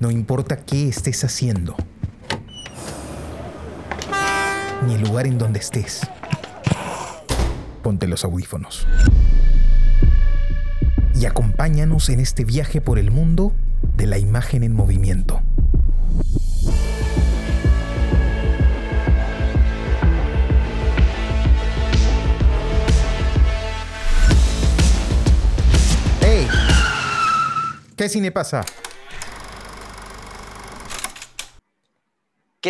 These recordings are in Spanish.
No importa qué estés haciendo, ni el lugar en donde estés. Ponte los audífonos. Y acompáñanos en este viaje por el mundo de la imagen en movimiento. ¿Qué cine pasa?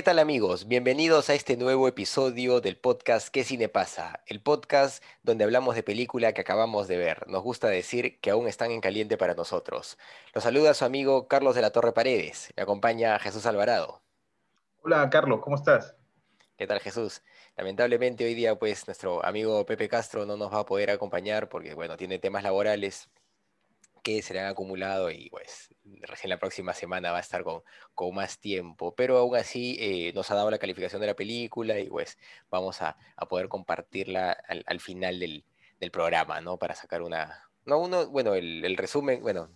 ¿Qué tal amigos? Bienvenidos a este nuevo episodio del podcast ¿Qué cine pasa? El podcast donde hablamos de película que acabamos de ver. Nos gusta decir que aún están en caliente para nosotros. Los saluda su amigo Carlos de la Torre Paredes. Me acompaña Jesús Alvarado. Hola Carlos, ¿cómo estás? ¿Qué tal Jesús? Lamentablemente hoy día pues nuestro amigo Pepe Castro no nos va a poder acompañar porque bueno, tiene temas laborales que se le han acumulado y pues recién la próxima semana va a estar con, con más tiempo, pero aún así eh, nos ha dado la calificación de la película y pues vamos a, a poder compartirla al, al final del, del, programa, ¿no? Para sacar una, no uno, bueno, el, el resumen, bueno,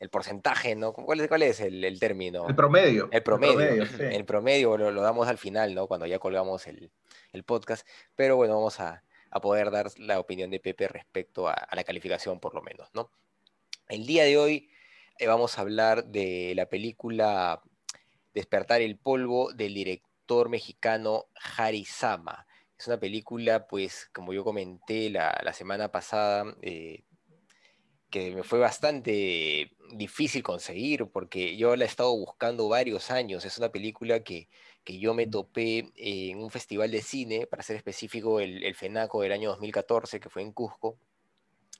el porcentaje, ¿no? ¿Cuál es, cuál es el, el, término? El promedio. El promedio. El promedio, sí. el promedio lo, lo, damos al final, ¿no? Cuando ya colgamos el, el podcast, pero bueno, vamos a, a, poder dar la opinión de Pepe respecto a, a la calificación por lo menos, ¿no? El día de hoy eh, vamos a hablar de la película Despertar el polvo del director mexicano Harry Sama. Es una película, pues, como yo comenté la, semana pasada, eh, que me fue bastante difícil conseguir porque yo la he estado buscando varios años. Es una película que, que yo me topé en un festival de cine, para ser específico, el, el FENACO del año 2014, que fue en Cusco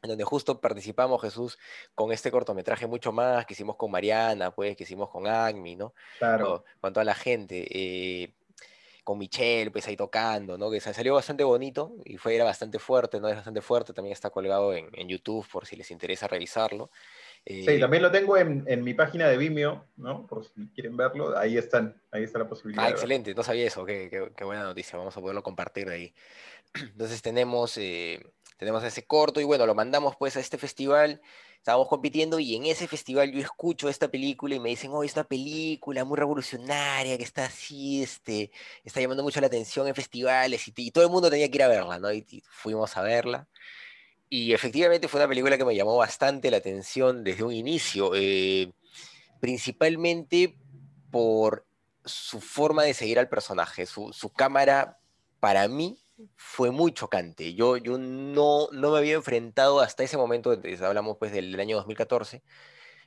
en donde justo participamos, Jesús, con este cortometraje mucho más, que hicimos con Mariana, pues, que hicimos con Agmi, ¿no? Claro. Con, con toda la gente, eh, con Michelle, pues ahí tocando, ¿no? Que salió bastante bonito y fue, era bastante fuerte, ¿no? Es bastante fuerte, también está colgado en, en YouTube por si les interesa revisarlo. Eh, sí, también lo tengo en, en, mi página de Vimeo, ¿no? Por si quieren verlo, ahí están, ahí está la posibilidad. Ah, excelente, no sabía eso, qué, qué, qué, buena noticia, vamos a poderlo compartir ahí. Entonces tenemos... Eh, tenemos ese corto y bueno, lo mandamos pues a este festival, estábamos compitiendo y en ese festival yo escucho esta película y me dicen, oh, es una película muy revolucionaria que está así, este, está llamando mucho la atención en festivales y, y todo el mundo tenía que ir a verla, ¿no? Y, y, fuimos a verla. Y efectivamente fue una película que me llamó bastante la atención desde un inicio, eh, principalmente por su forma de seguir al personaje, su, su cámara para mí fue muy chocante. Yo, yo no, no me había enfrentado hasta ese momento, hablamos pues del, del año 2014,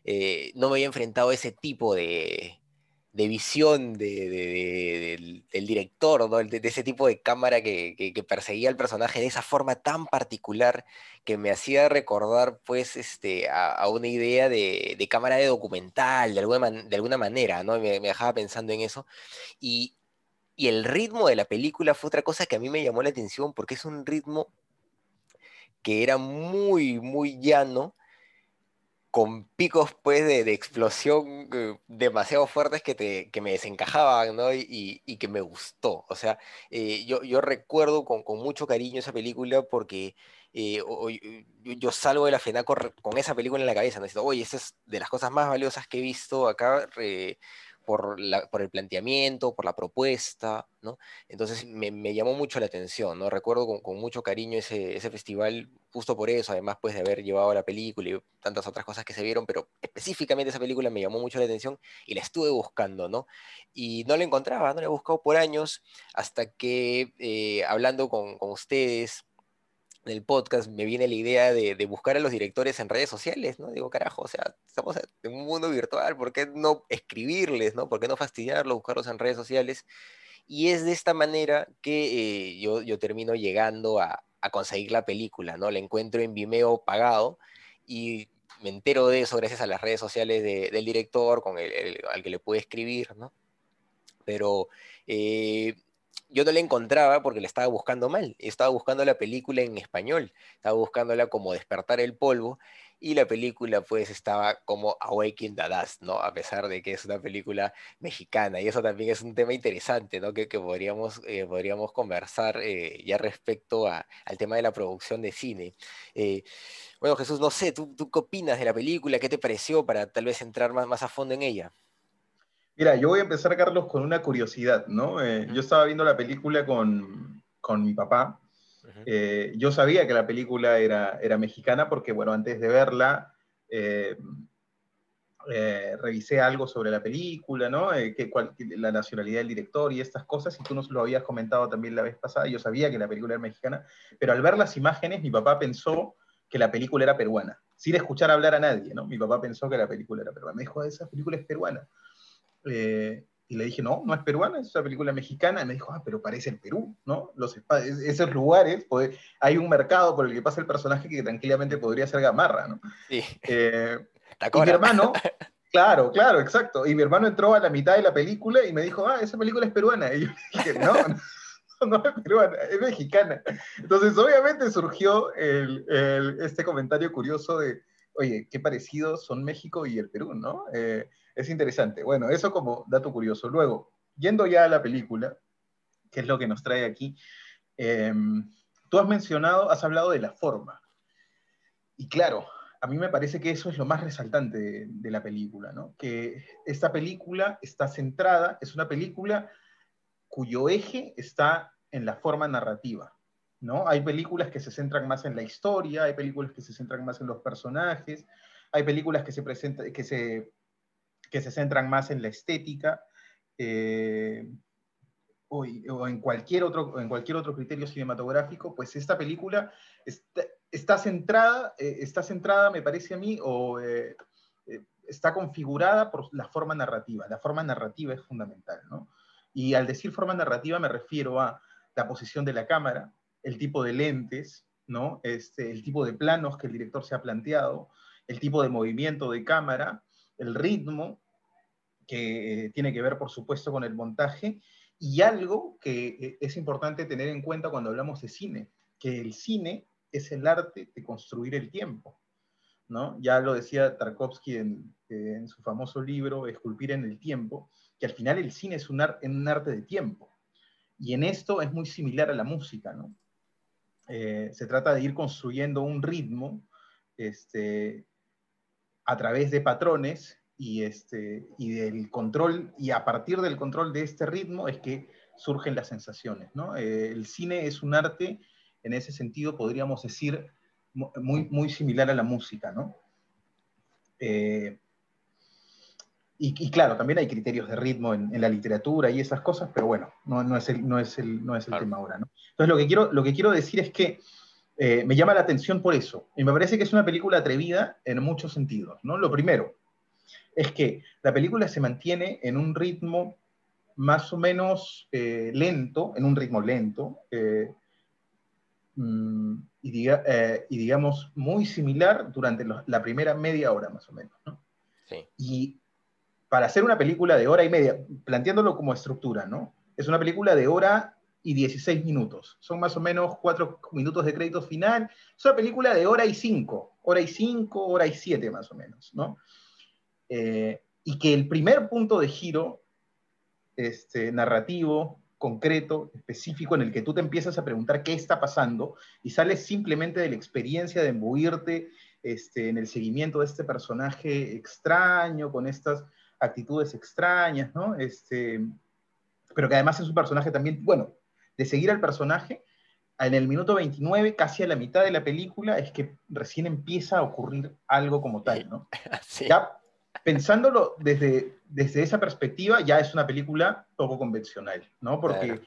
eh, no me había enfrentado a ese tipo de, de visión de, de, del, del, director, ¿no? de, ese tipo de cámara que, que, que, perseguía al personaje de esa forma tan particular que me hacía recordar pues este, a, a una idea de, cámara de documental, de alguna, man, alguna manera, ¿no? Me, me dejaba pensando en eso. Y, y el ritmo de la película fue otra cosa que a mí me llamó la atención porque es un ritmo que era muy, muy llano, con picos pues de, de explosión eh, demasiado fuertes que, te, que me desencajaban, ¿no? Y, y, que me gustó. O sea, eh, yo, yo recuerdo con, con, mucho cariño esa película porque eh, o, yo, salgo de la FENACO con esa película en la cabeza. Diciendo, oye, esa es de las cosas más valiosas que he visto acá por, la, por, el planteamiento, por la propuesta, ¿no? Entonces me, me llamó mucho la atención, ¿no? Recuerdo con, con, mucho cariño ese, ese festival, justo por eso, además pues de haber llevado la película y tantas otras cosas que se vieron, pero específicamente esa película me llamó mucho la atención y la estuve buscando, ¿no? Y no la encontraba, no la he buscado por años, hasta que eh, hablando con, con ustedes, el podcast me viene la idea de, buscar a los directores en redes sociales, ¿no? Digo, carajo, o sea, estamos en un mundo virtual, ¿por qué no escribirles, ¿no? ¿Por qué no fastidiarlos, buscarlos en redes sociales? Y es de esta manera que eh, yo, yo, termino llegando a, conseguir la película, ¿no? La encuentro en Vimeo pagado y me entero de eso gracias a las redes sociales de, del director con el, el, al que le pude escribir, ¿no? Pero... Eh, yo no la encontraba porque la estaba buscando mal. Estaba buscando la película en español, estaba buscándola como Despertar el Polvo, y la película pues estaba como Awakening the Dust, ¿no? A pesar de que es una película mexicana, y eso también es un tema interesante, ¿no? Que, que podríamos, eh, podríamos conversar eh, ya respecto a, al tema de la producción de cine. Eh, bueno, Jesús, no sé, ¿tú, ¿tú qué opinas de la película? ¿Qué te pareció para tal vez entrar más, más a fondo en ella? Mira, yo voy a empezar, Carlos, con una curiosidad, ¿no? Eh, yo estaba viendo la película con, con mi papá. Eh, yo sabía que la película era, era mexicana porque, bueno, antes de verla, eh, revisé algo sobre la película, ¿no? que, la nacionalidad del director y estas cosas, y tú nos lo habías comentado también la vez pasada, yo sabía que la película era mexicana, pero al ver las imágenes, mi papá pensó que la película era peruana, sin escuchar hablar a nadie, ¿no? Mi papá pensó que la película era peruana. Me dijo, esa película es peruana. Eh, y le dije, no, no es peruana, es una película mexicana. Y me dijo, ah, pero parece el Perú, ¿no? Los, esos lugares, hay un mercado por el que pasa el personaje que tranquilamente podría ser Gamarra, ¿no? Sí. Eh, y mi hermano, claro, claro, exacto. Y mi hermano entró a la mitad de la película y me dijo, ah, esa película es peruana. Y yo dije, no, no, es peruana, es mexicana. Entonces, obviamente surgió el, este comentario curioso de, oye, qué parecidos son México y el Perú, ¿no? Eh, es interesante. Bueno, eso como dato curioso. Luego, yendo ya a la película, que es lo que nos trae aquí, em, tú has mencionado, has hablado de la forma. Y claro, a mí me parece que eso es lo más resaltante de, de la película, ¿no? Que esta película está centrada, es una película cuyo eje está en la forma narrativa. ¿no? Hay películas que se centran más en la historia, hay películas que se centran más en los personajes, hay películas que se, presentan, que se, que se centran más en la estética, eh, o, en, cualquier otro, en cualquier otro criterio cinematográfico, pues esta película está, centrada, eh, está centrada, me parece a mí, o eh, está configurada por la forma narrativa. La forma narrativa es fundamental, ¿no? Y al decir forma narrativa me refiero a la posición de la cámara, el tipo de lentes, ¿no? Este, el tipo de planos que el director se ha planteado, el tipo de movimiento de cámara, el ritmo, que eh, tiene que ver, por supuesto, con el montaje, y algo que eh, es importante tener en cuenta cuando hablamos de cine, que el cine es el arte de construir el tiempo. ¿no? Ya lo decía Tarkovsky en, su famoso libro Esculpir en el tiempo, que al final el cine es un, un arte de tiempo. Y en esto es muy similar a la música, ¿no? Eh, se trata de ir construyendo un ritmo este, a través de patrones y, este, y del control, y a partir del control de este ritmo es que surgen las sensaciones, ¿no? Eh, el cine es un arte, en ese sentido podríamos decir, muy, muy similar a la música, ¿no? Eh, y, claro, también hay criterios de ritmo en, la literatura y esas cosas, pero bueno, no, no es el, no es el, no es el tema ahora. ¿no? Entonces, lo que, quiero, lo que quiero decir es que eh, me llama la atención por eso. Y me parece que es una película atrevida en muchos sentidos. ¿no? Lo primero es que la película se mantiene en un ritmo más o menos eh, lento, en un ritmo lento, eh, mm, y, diga, y, digamos muy similar durante la primera media hora más o menos. ¿no? Sí. Y para hacer una película de hora y media, planteándolo como estructura, ¿no? Es una película de hora y 16 minutos. Son más o menos 4 minutos de crédito final. Es una película de hora y 5, hora y 5, hora y 7 más o menos, ¿no? Eh, y que el primer punto de giro este, narrativo, concreto, específico, en el que tú te empiezas a preguntar qué está pasando y sales simplemente de la experiencia de embuirte este, en el seguimiento de este personaje extraño, con estas actitudes extrañas, ¿no? Este, pero que además es un personaje también, bueno, de seguir al personaje, en el minuto 29, casi a la mitad de la película, es que recién empieza a ocurrir algo como tal, ¿no? Ya pensándolo desde, desde esa perspectiva, ya es una película poco convencional, ¿no? Porque,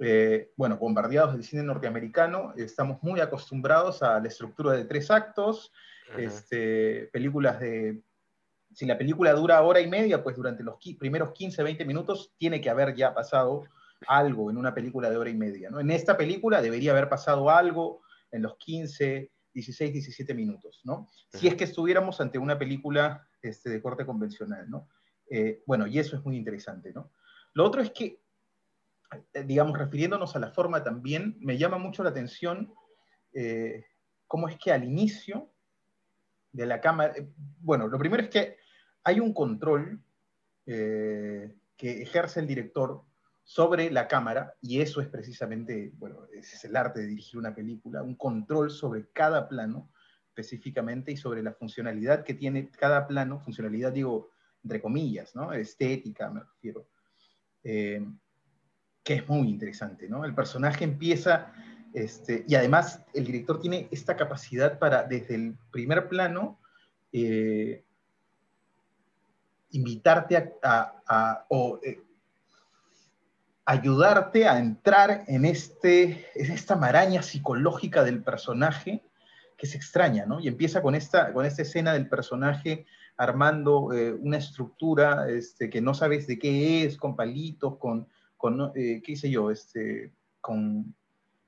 eh, bueno, bombardeados del cine norteamericano, estamos muy acostumbrados a la estructura de tres actos, este, películas de si la película dura hora y media, pues durante los primeros 15, 20 minutos tiene que haber ya pasado algo en una película de hora y media. ¿no? En esta película debería haber pasado algo en los 15, 16, 17 minutos, ¿no? Si es que estuviéramos ante una película este, de corte convencional, ¿no? Eh, bueno, y eso es muy interesante, ¿no? Lo otro es que, eh, digamos, refiriéndonos a la forma también, me llama mucho la atención eh, cómo es que al inicio de la cámara, bueno, lo primero es que hay un control que ejerce el director sobre la cámara, y eso es precisamente, bueno, ese es el arte de dirigir una película, un control sobre cada plano específicamente y sobre la funcionalidad que tiene cada plano, funcionalidad digo entre comillas, ¿no? Estética, me refiero. Eh, que es muy interesante, ¿no? El personaje empieza, este, y además el director tiene esta capacidad para, desde el primer plano, eh, invitarte a, o eh, ayudarte a entrar en, este, en esta maraña psicológica del personaje que se extraña, ¿no? Y empieza con esta, con esta escena del personaje armando eh, una estructura este, que no sabes de qué es, con palitos, con, con eh, qué sé yo, este, con,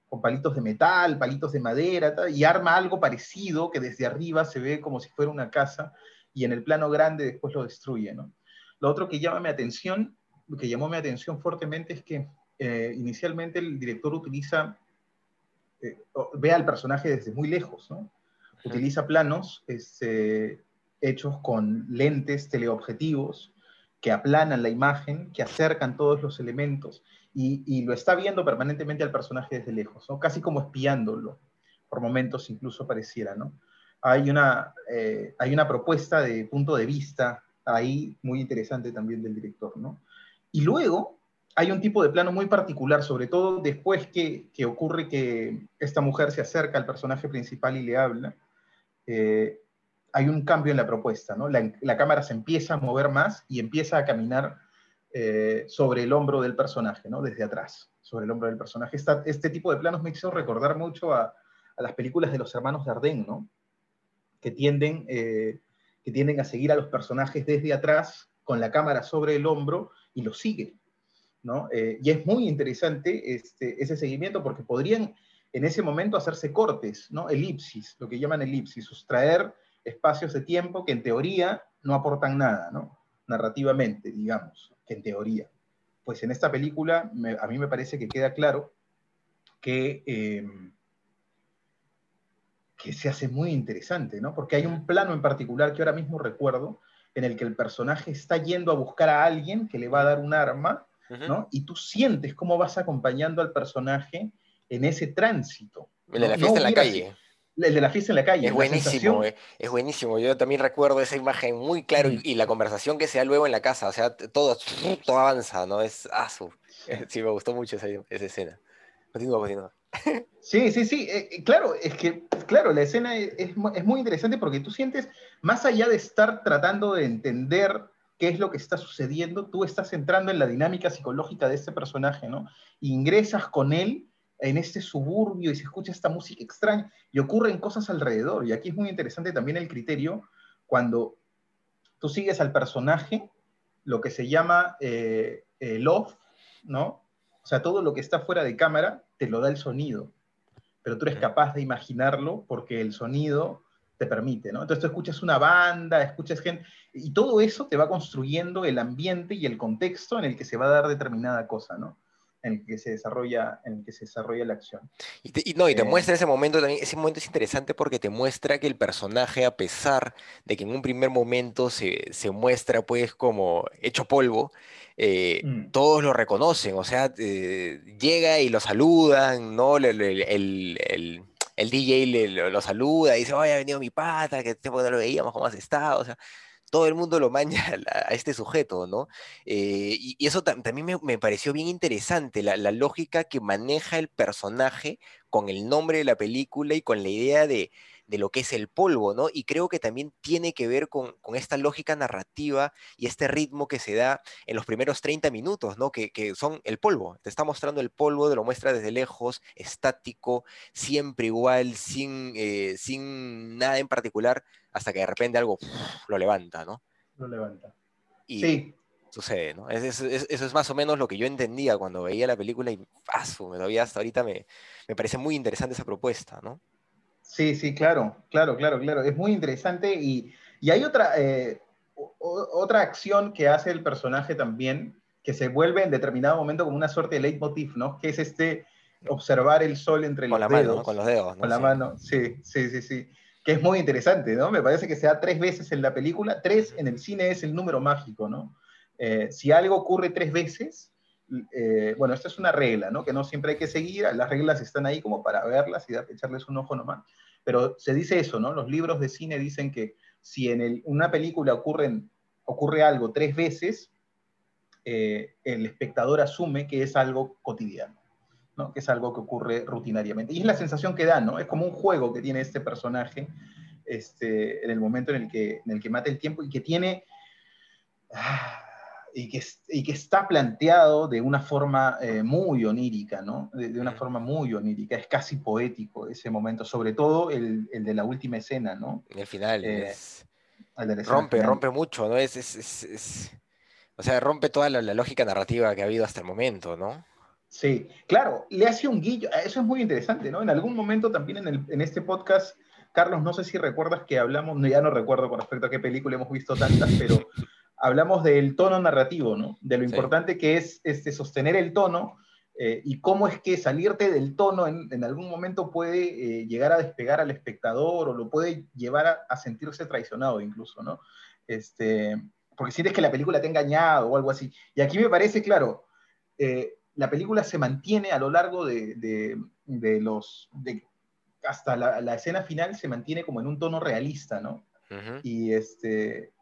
con, palitos de metal, palitos de madera, y arma algo parecido que desde arriba se ve como si fuera una casa, y en el plano grande después lo destruye, ¿no? Lo otro que llama mi atención, que llamó mi atención fuertemente es que eh, inicialmente el director utiliza ve al personaje desde muy lejos, ¿no? Utiliza planos este, hechos con lentes teleobjetivos que aplanan la imagen, que acercan todos los elementos y, lo está viendo permanentemente al personaje desde lejos, ¿no? casi como espiándolo, por momentos incluso pareciera. ¿no? Hay, una, eh, hay una propuesta de punto de vista ahí muy interesante también del director. ¿no? Y luego hay un tipo de plano muy particular, sobre todo después que, que ocurre que esta mujer se acerca al personaje principal y le habla. Eh, hay un cambio en la propuesta, ¿no? La, cámara se empieza a mover más y empieza a caminar eh, sobre el hombro del personaje, ¿no? Desde atrás, sobre el hombro del personaje. este tipo de planos me hizo recordar mucho a, las películas de los hermanos Dardenne, ¿no? Que tienden, eh, que tienden a seguir a los personajes desde atrás con la cámara sobre el hombro y los sigue, ¿no? Eh, y es muy interesante este, ese seguimiento porque podrían en ese momento hacerse cortes, ¿no? Elipsis, lo que llaman elipsis, sustraer espacios de tiempo que en teoría no aportan nada, ¿no? Narrativamente, digamos, que en teoría. Pues en esta película a mí me parece que queda claro que, em, que se hace muy interesante, ¿no? Porque hay un plano en particular que ahora mismo recuerdo, en el que el personaje está yendo a buscar a alguien que le va a dar un arma, ¿no? Y tú sientes cómo vas acompañando al personaje en ese tránsito. En la fiesta en la calle. El de la fiesta en la calle. Es buenísimo, eh, es buenísimo. Yo también recuerdo esa imagen muy claro y, la conversación que se da luego en la casa. O sea, todo, todo avanza, ¿no? Es asu. Sí, me gustó mucho esa, escena. Continúa, continúa. Sí, sí, sí. Eh, eh, claro, es que, claro, la escena es, es, muy interesante porque tú sientes, más allá de estar tratando de entender qué es lo que está sucediendo, tú estás entrando en la dinámica psicológica de este personaje, ¿no? ingresas con él en este suburbio y se escucha esta música extraña y ocurren cosas alrededor. Y aquí es muy interesante también el criterio cuando tú sigues al personaje, lo que se llama eh, love, ¿no? O sea, todo lo que está fuera de cámara te lo da el sonido, pero tú eres capaz de imaginarlo porque el sonido te permite, ¿no? Entonces tú escuchas una banda, escuchas gente, y todo eso te va construyendo el ambiente y el contexto en el que se va a dar determinada cosa, ¿no? en el que se desarrolla, en que se desarrolla la acción. Y, no, y te eh, muestra ese momento también, ese momento es interesante porque te muestra que el personaje, a pesar de que en un primer momento se, muestra pues como hecho polvo, eh, mm. todos lo reconocen, o sea, eh, llega y lo saludan, ¿no? El, el, DJ lo saluda y dice, oye, ha venido mi pata, que tiempo no lo veíamos, ¿cómo has estado? O sea, todo el mundo lo maña a, este sujeto, ¿no? Eh, y, eso también me, pareció bien interesante, la, lógica que maneja el personaje con el nombre de la película y con la idea de, lo que es el polvo, ¿no? Y creo que también tiene que ver con, esta lógica narrativa y este ritmo que se da en los primeros 30 minutos, ¿no? Que, son el polvo, te está mostrando el polvo, te lo muestra desde lejos, estático, siempre igual, sin, eh, sin nada en particular, hasta que de repente algo lo levanta, ¿no? Lo levanta. Y sí. sucede, ¿no? eso es más o menos lo que yo entendía cuando veía la película y paso, todavía hasta ahorita me, me parece muy interesante esa propuesta, ¿no? Sí, sí, claro, claro, claro, claro. Es muy interesante y, y hay otra, eh, otra acción que hace el personaje también, que se vuelve en determinado momento como una suerte de leitmotiv, ¿no? Que es este observar el sol entre con los la dedos. Mano, con los dedos, ¿no? Con la mano, sí, sí, sí, sí que es muy interesante, ¿no? Me parece que se da tres veces en la película, tres en el cine es el número mágico, ¿no? Eh, si algo ocurre tres veces, eh, bueno, esta es una regla, ¿no? Que no siempre hay que seguir, las reglas están ahí como para verlas y echarles un ojo nomás, pero se dice eso, ¿no? Los libros de cine dicen que si en una película ocurre algo tres veces, eh, el espectador asume que es algo cotidiano, ¿no? que es algo que ocurre rutinariamente. Y es la sensación que da, ¿no? Es como un juego que tiene este personaje este, en el momento en el, que, en el que mata el tiempo y que tiene... Ah, y que, y que, está planteado de una forma eh, muy onírica, ¿no? De, una forma muy onírica, es casi poético ese momento, sobre todo el, el de la última escena, ¿no? El final, eh, es... rompe, rompe mucho, ¿no? Es, es, es, o sea, rompe toda la, lógica narrativa que ha habido hasta el momento, ¿no? Sí, claro, le hace un guillo, eso es muy interesante, ¿no? En algún momento también en, el, en este podcast, Carlos, no sé si recuerdas que hablamos, ya no recuerdo con respecto a qué película hemos visto tantas, pero hablamos del tono narrativo, ¿no? De lo importante que es este, sostener el tono eh, y cómo es que salirte del tono en, algún momento puede eh, llegar a despegar al espectador o lo puede llevar a, sentirse traicionado incluso, ¿no? Este, porque sientes que la película te ha engañado o algo así. Y aquí me parece, claro, eh, la película se mantiene a lo largo de, los... hasta la, escena final se mantiene como en un tono realista, ¿no? Y este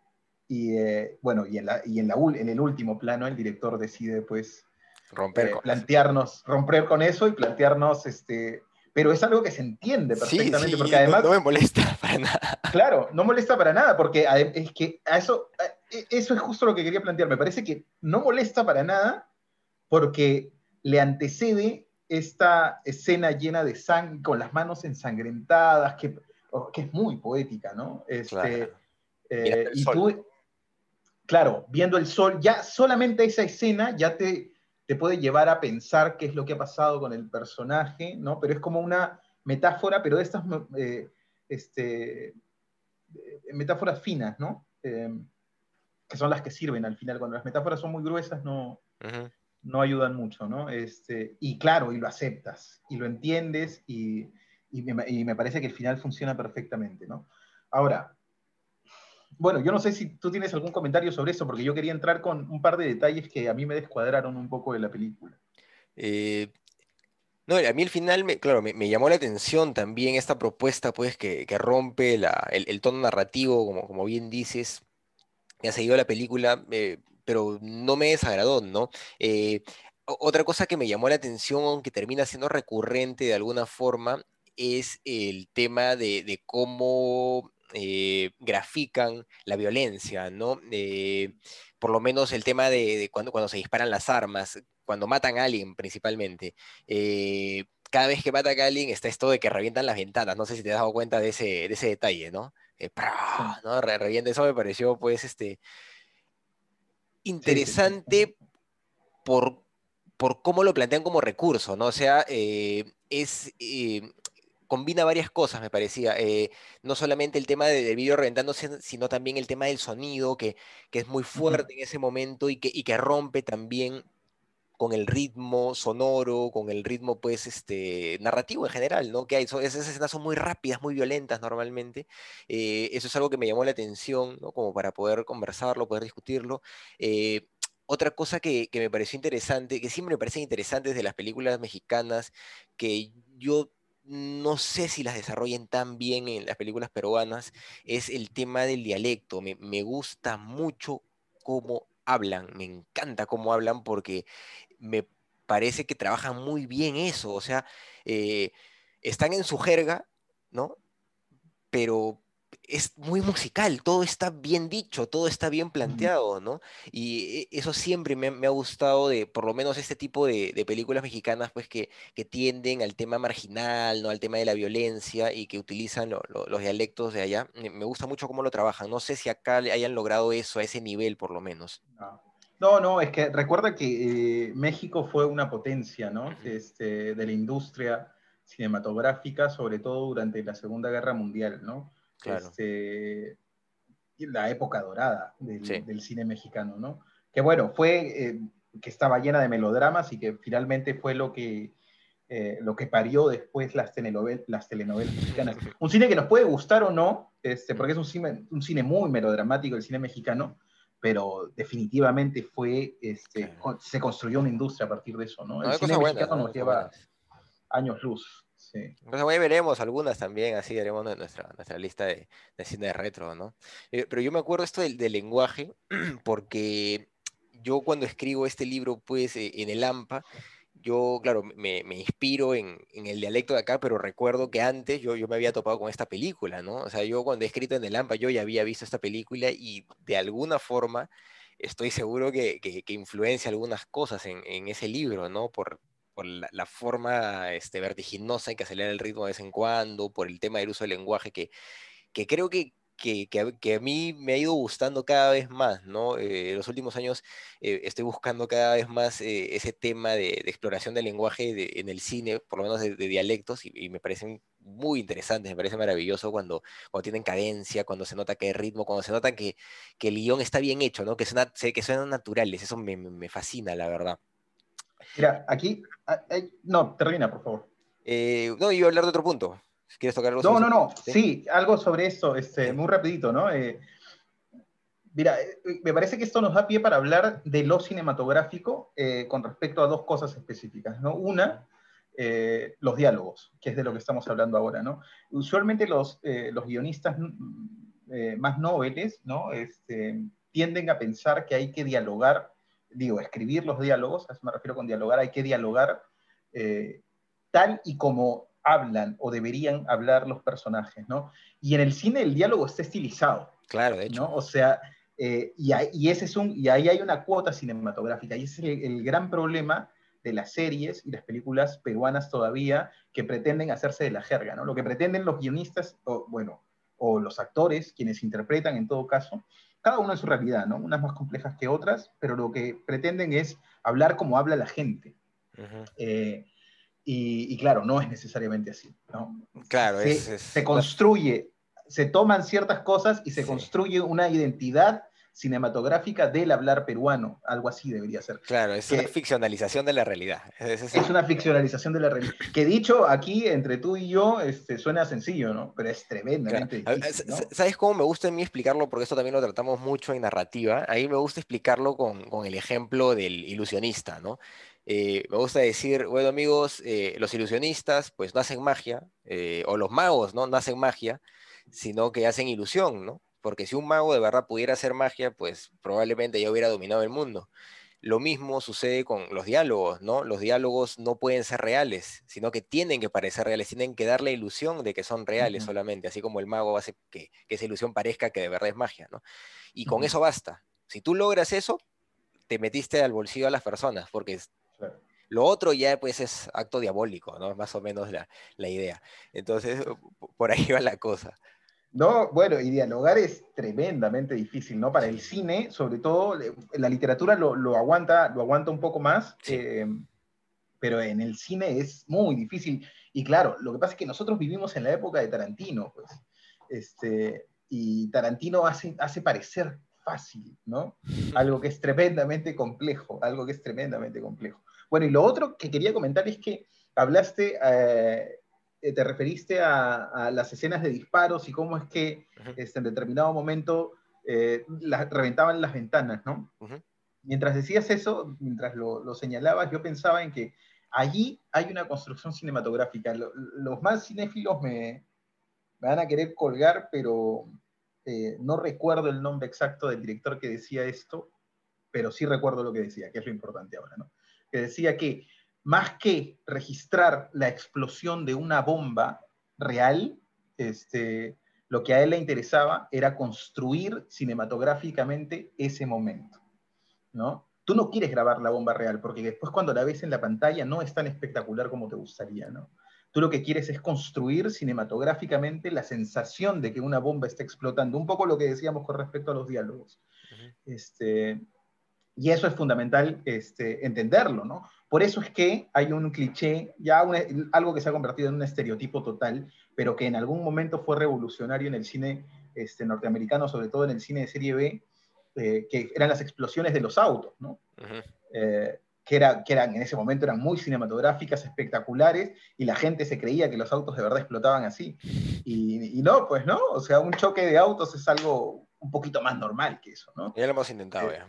y eh, bueno, y, en, la, y en, la, en el último plano el director decide pues romper eh, plantearnos, romper con eso y plantearnos este, pero es algo que se entiende perfectamente, porque además... No, me molesta para nada. Claro, no molesta para nada, porque es que a eso, e, eso es justo lo que quería plantear. Me parece que no molesta para nada porque le antecede esta escena llena de sangre, con las manos ensangrentadas, que, oh, que es muy poética, ¿no? Este, eh, y tú, claro, viendo el sol, ya solamente esa escena ya te, te puede llevar a pensar qué es lo que ha pasado con el personaje, ¿no? Pero es como una metáfora, pero de estas eh, este, eh, metáforas finas, ¿no? Eh, que son las que sirven al final. Cuando las metáforas son muy gruesas, no, no ayudan mucho, ¿no? Este, y claro, y lo aceptas, y lo entiendes, y, y, me, y me parece que el final funciona perfectamente, ¿no? Ahora, bueno, yo no sé si tú tienes algún comentario sobre eso, porque yo quería entrar con un par de detalles que a mí me descuadraron un poco de la película. Eh, no, a mí al final, me, claro, me, llamó la atención también esta propuesta, pues, que, rompe el, tono narrativo, como, como bien dices, que ha seguido la película, eh, pero no me desagradó, ¿no? Eh, otra cosa que me llamó la atención, aunque termina siendo recurrente de alguna forma, es el tema de cómo eh, grafican la violencia, ¿no? Eh, por lo menos el tema de, cuando, cuando, se disparan las armas, cuando matan a alguien principalmente. Eh, cada vez que matan a alguien está esto de que revientan las ventanas. No sé si te has dado cuenta de ese, de ese detalle, ¿no? ¿no? revienta. Eso me pareció, pues, este, interesante por, por cómo lo plantean como recurso, ¿no? O sea, es combina varias cosas, me parecía. Eh, no solamente el tema del vídeo reventándose, sino también el tema del sonido, que, es muy fuerte en ese momento y que, que rompe también con el ritmo sonoro, con el ritmo, pues, este, narrativo en general, ¿no? Que hay, esas escenas son muy rápidas, muy violentas normalmente. Eh, eso es algo que me llamó la atención, ¿no? Como para poder conversarlo, poder discutirlo. Eh, otra cosa que, que, me pareció interesante, que siempre me parecen interesantes de las películas mexicanas, que yo no sé si las desarrollen tan bien en las películas peruanas, es el tema del dialecto. Me, gusta mucho cómo hablan, me encanta cómo hablan porque me parece que trabajan muy bien eso, o sea, eh, están en su jerga, ¿no? Pero es muy musical, todo está bien dicho, todo está bien planteado, ¿no? Y e, eso siempre me, ha gustado de, por lo menos este tipo de, películas mexicanas, pues que, tienden al tema marginal, ¿no? Al tema de la violencia y que utilizan los dialectos de allá. Me, gusta mucho cómo lo trabajan. No sé si acá hayan logrado eso a ese nivel, por lo menos. No, no, es que recuerda que eh, México fue una potencia, ¿no? Este, de la industria cinematográfica, sobre todo durante la Segunda Guerra Mundial, ¿no? Este, la época dorada del, cine mexicano, ¿no? Que bueno, fue eh, que estaba llena de melodramas y que finalmente fue lo que, eh, lo que parió después las, telenovelas, las telenovelas mexicanas. Un cine que nos puede gustar o no, este, porque es un cine, un cine muy melodramático el cine mexicano, pero definitivamente fue, este, se construyó una industria a partir de eso, ¿no? El cine mexicano nos lleva años luz. Sí. Entonces, veremos algunas también, así haremos nuestra, nuestra lista de, cine retro, ¿no? Eh, pero yo me acuerdo esto del, lenguaje, porque yo cuando escribo este libro, pues, eh, en el AMPA, yo, claro, me, inspiro en, el dialecto de acá, pero recuerdo que antes yo, yo me había topado con esta película, ¿no? O sea, yo cuando he escrito en el AMPA, yo ya había visto esta película y de alguna forma estoy seguro que, influencia algunas cosas en, ese libro, ¿no? Por, la, forma este, vertiginosa en que acelera el ritmo de vez en cuando, por el tema del uso del lenguaje, que, que creo que, que, a mí me ha ido gustando cada vez más, ¿no? Eh, en los últimos años eh, estoy buscando cada vez más eh, ese tema de, exploración del lenguaje en el cine, por lo menos de, dialectos, y, me parecen muy interesantes, me parece maravilloso cuando, cuando tienen cadencia, cuando se nota que hay ritmo, cuando se nota que, que el guion está bien hecho, ¿no? Que, suena, que suenan naturales, eso me, me fascina, la verdad. Mira, aquí, ah, no, termina, por favor. no, iba a hablar de otro punto. ¿Quieres tocar algo? No, no, no. ¿Sí? algo sobre esto, este, muy rapidito, ¿no? Eh, mira, eh, me parece que esto nos da pie para hablar de lo cinematográfico eh, con respecto a dos cosas específicas, ¿no? Una, los diálogos, que es de lo que estamos hablando ahora, ¿no? Usualmente los, los guionistas más noveles, ¿no? Este, tienden a pensar que hay que dialogar, digo, escribir los diálogos, a eso me refiero con dialogar, hay que dialogar tal y como hablan o deberían hablar los personajes, ¿no? Y en el cine el diálogo está estilizado. Claro, de hecho. ¿no? O sea, eh, y, ese es un, y ahí hay una cuota cinematográfica, y ese es el, gran problema de las series y las películas peruanas todavía que pretenden hacerse de la jerga, ¿no? Lo que pretenden los guionistas, o, bueno, o los actores, quienes interpretan en todo caso, cada uno en su realidad, ¿no? Unas más complejas que otras, pero lo que pretenden es hablar como habla la gente. Y, claro, no es necesariamente así. ¿no? Claro, se, se construye, se toman ciertas cosas y se construye una identidad cinematográfica del hablar peruano, algo así debería ser. Claro, es una ficcionalización de la realidad. Es, una ficcionalización de la realidad. Que dicho aquí, entre tú y yo, este, suena sencillo, ¿no? Pero es tremendamente difícil, ¿Sabes cómo me gusta en mí explicarlo? Porque esto también lo tratamos mucho en narrativa. Ahí me gusta explicarlo con, con el ejemplo del ilusionista, ¿no? Eh, me gusta decir, bueno amigos, eh, los ilusionistas pues no hacen magia, eh, o los magos no, no hacen magia, sino que hacen ilusión, ¿no? Porque si un mago de verdad pudiera hacer magia, pues probablemente ya hubiera dominado el mundo. Lo mismo sucede con los diálogos, ¿no? Los diálogos no pueden ser reales, sino que tienen que parecer reales, tienen que dar la ilusión de que son reales solamente, así como el mago hace que, esa ilusión parezca que de verdad es magia, ¿no? Y con eso basta. Si tú logras eso, te metiste al bolsillo a las personas, porque lo otro ya pues es acto diabólico, ¿no? Más o menos la, idea. Entonces, por ahí va la cosa. No, bueno, y dialogar es tremendamente difícil, ¿no? Para el cine, sobre todo, la literatura lo, aguanta, lo aguanta un poco más, eh, pero en el cine es muy difícil. Y claro, lo que pasa es que nosotros vivimos en la época de Tarantino, pues, este, y Tarantino hace, hace parecer fácil, ¿no? Algo que es tremendamente complejo, algo que es tremendamente complejo. Bueno, y lo otro que quería comentar es que hablaste, eh, te referiste a, las escenas de disparos y cómo es que este, en determinado momento eh, reventaban las ventanas, ¿no? Mientras decías eso, mientras lo, señalabas, yo pensaba en que allí hay una construcción cinematográfica. los más cinéfilos me, me, van a querer colgar, pero eh, no recuerdo el nombre exacto del director que decía esto, pero sí recuerdo lo que decía, que es lo importante ahora, ¿no? Que decía que más que registrar la explosión de una bomba real, este, lo que a él le interesaba era construir cinematográficamente ese momento, ¿no? Tú no quieres grabar la bomba real, porque después cuando la ves en la pantalla no es tan espectacular como te gustaría, ¿no? Tú lo que quieres es construir cinematográficamente la sensación de que una bomba está explotando, un poco lo que decíamos con respecto a los diálogos. este, y eso es fundamental este, entenderlo, ¿no? Por eso es que hay un cliché, ya algo que se ha convertido en un estereotipo total, pero que en algún momento fue revolucionario en el cine este, norteamericano, sobre todo en el cine de serie B, eh, que eran las explosiones de los autos, ¿no? que, era, que eran en ese momento eran muy cinematográficas, espectaculares, y la gente se creía que los autos de verdad explotaban así. Y, no, pues no, o sea, un choque de autos es algo un poquito más normal que eso, ¿no? Ya lo hemos intentado, ya.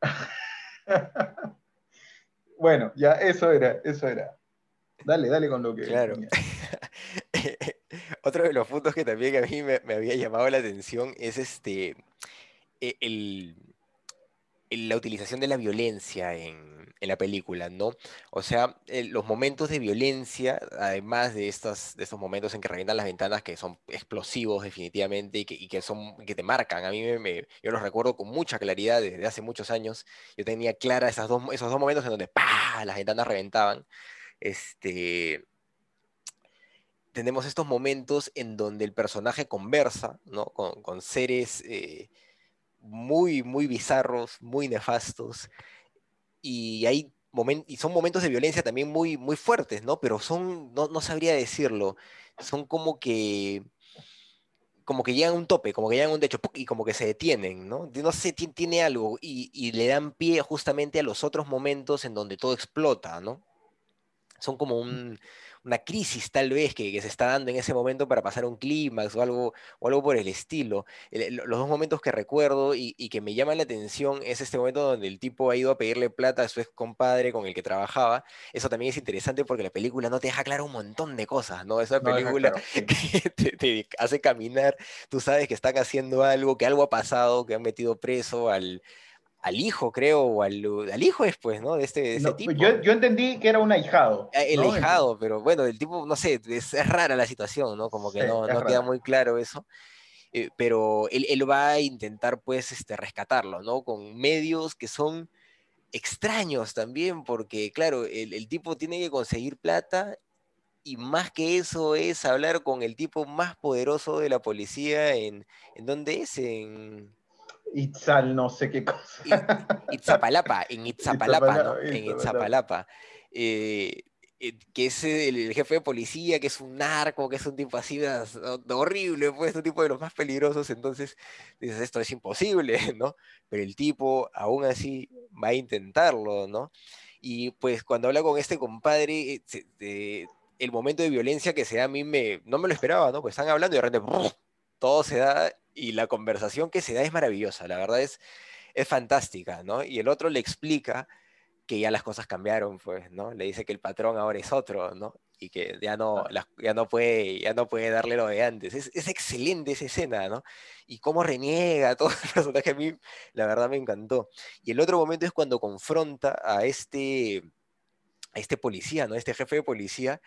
Bueno, ya eso era, eso era. Dale, dale con lo que. Claro. Otro de los puntos que también a mí me, me había llamado la atención es este e, el, la utilización de la violencia en, la película, ¿no? O sea, los momentos de violencia, además de estos, de estos momentos en que revientan las ventanas, que son explosivos definitivamente y que, y que son, que te marcan, a mí me, yo los recuerdo con mucha claridad desde hace muchos años, yo tenía clara esas dos, esos dos momentos en donde ¡pah! las ventanas reventaban, este... Tenemos estos momentos en donde el personaje conversa, ¿no? Con, seres... Eh, muy, muy bizarros, muy nefastos, y hay y son momentos de violencia también muy, muy fuertes, ¿no? Pero son, no, no sabría decirlo, son como que como que llegan a un tope, como que llegan a un techo y como que se detienen, ¿no? No sé, tiene algo y, y, le dan pie justamente a los otros momentos en donde todo explota, ¿no? Son como un, una crisis tal vez que, se está dando en ese momento para pasar un clímax o algo, o algo por el estilo. los dos momentos que recuerdo y, que me llaman la atención es este momento donde el tipo ha ido a pedirle plata a su ex compadre con el que trabajaba. Eso también es interesante porque la película no te deja claro un montón de cosas, ¿no? Esa película que te, te hace caminar, tú sabes que están haciendo algo, que algo ha pasado, que han metido preso al, al hijo, creo, o al, al hijo después, ¿no? De este, tipo. Yo, yo, entendí que era un ahijado. Ah, el ahijado, pero bueno, el tipo, no sé, es, rara la situación, ¿no? Como que no, no queda muy claro eso. Eh, pero él, él, va a intentar, pues, este, rescatarlo, ¿no? Con medios que son extraños también, porque, claro, el, el tipo tiene que conseguir plata y más que eso es hablar con el tipo más poderoso de la policía en, ¿en dónde es? En, Itzal, no sé qué cosa. Itzapalapa, en Itzapalapa, ¿no? En Itzapalapa. Eh, eh, que es el, jefe de policía, que es un narco, que es un tipo así horrible, pues un tipo de los más peligrosos, entonces dices, esto es imposible, ¿no? Pero el tipo aún así va a intentarlo, ¿no? Y pues cuando habla con este compadre, eh, el momento de violencia que se da a mí me, no me lo esperaba, ¿no? Pues están hablando y de repente todo se da y la conversación que se da es maravillosa, la verdad es, es fantástica, ¿no? Y el otro le explica que ya las cosas cambiaron, pues, ¿no? Le dice que el patrón ahora es otro, ¿no? Y que ya no, ya no, puede, ya no puede darle lo de antes. Es, es, excelente esa escena, ¿no? Y cómo reniega todo el personaje, a mí la verdad me encantó. Y el otro momento es cuando confronta a este, a este policía, ¿no? Este jefe de policía,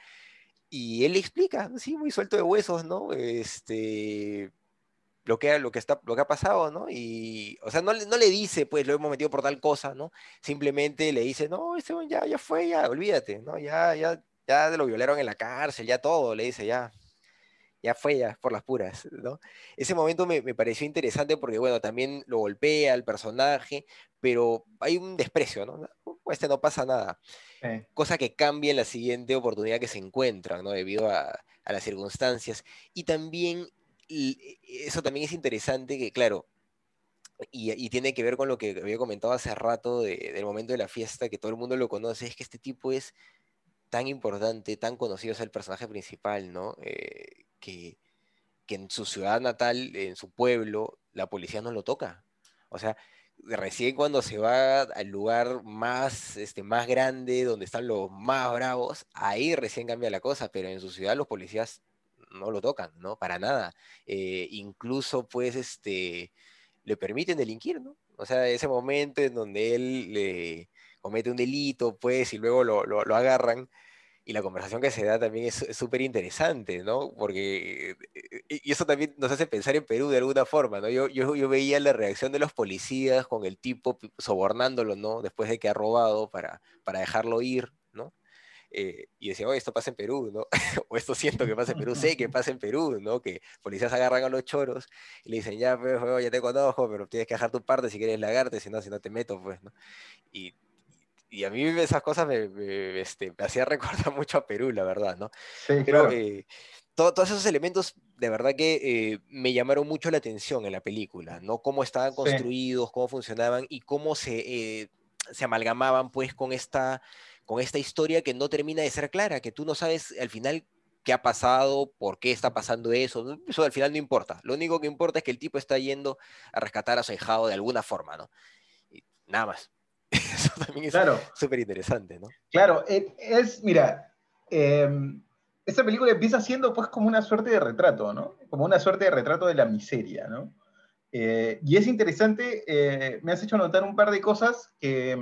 y él le explica, sí, muy suelto de huesos, ¿no? Este, lo que, lo que, está, lo que ha pasado, ¿no? Y, o sea, no, no le dice, pues, lo hemos metido por tal cosa, ¿no? Simplemente le dice, no, ese ya, ya fue, ya, olvídate, ¿no? Ya, ya, ya lo violaron en la cárcel, ya todo, le dice, ya, ya fue, ya, por las puras, ¿no? Ese momento me, me pareció interesante porque, bueno, también lo golpea al personaje, pero hay un desprecio, ¿no? Este no pasa nada. Cosa que cambia en la siguiente oportunidad que se encuentran, ¿no? Debido a, a las circunstancias. Y también eso también es interesante que, claro, y, tiene que ver con lo que había comentado hace rato del momento de la fiesta, que todo el mundo lo conoce, es que este tipo es tan importante, tan conocido es el personaje principal, ¿no? Eh, que, que en su ciudad natal, en su pueblo, la policía no lo toca. O sea, recién cuando se va al lugar más, este, más grande, donde están los más bravos, ahí recién cambia la cosa, pero en su ciudad los policías no lo tocan, ¿no? Para nada. Eh, incluso, pues, este, le permiten delinquir, ¿no? O sea, ese momento en donde él le comete un delito, pues, y luego lo, lo, agarran, y la conversación que se da también es súper interesante, ¿no? Porque, eh, y eso también nos hace pensar en Perú de alguna forma, ¿no? Yo, yo, yo veía la reacción de los policías con el tipo sobornándolo, ¿no? Después de que ha robado para, para dejarlo ir, eh, y decía, oye, esto pasa en Perú, ¿no? o esto siento que pasa en Perú, sé que pasa en Perú, ¿no? Que policías agarran a los choros y le dicen, ya, pues, ya te conozco, pero tienes que dejar tu parte si quieres lagarte, si no, si no te meto, pues, ¿no? Y, y a mí esas cosas me, este, me hacía recordar mucho a Perú, la verdad, ¿no? Sí, pero, eh, todos esos elementos, de verdad que eh, me llamaron mucho la atención en la película, ¿no? Cómo estaban construidos, cómo funcionaban y cómo se, se amalgamaban, pues, con esta con esta historia que no termina de ser clara, que tú no sabes al final qué ha pasado, por qué está pasando eso, eso al final no importa. Lo único que importa es que el tipo está yendo a rescatar a su hijado de alguna forma, ¿no? Y nada más. Eso también es súper interesante, ¿no? Claro, e, es, mira, em, esta película empieza siendo pues como una suerte de retrato, ¿no? Como una suerte de retrato de la miseria, ¿no? Eh, y es interesante, eh, me has hecho notar un par de cosas que,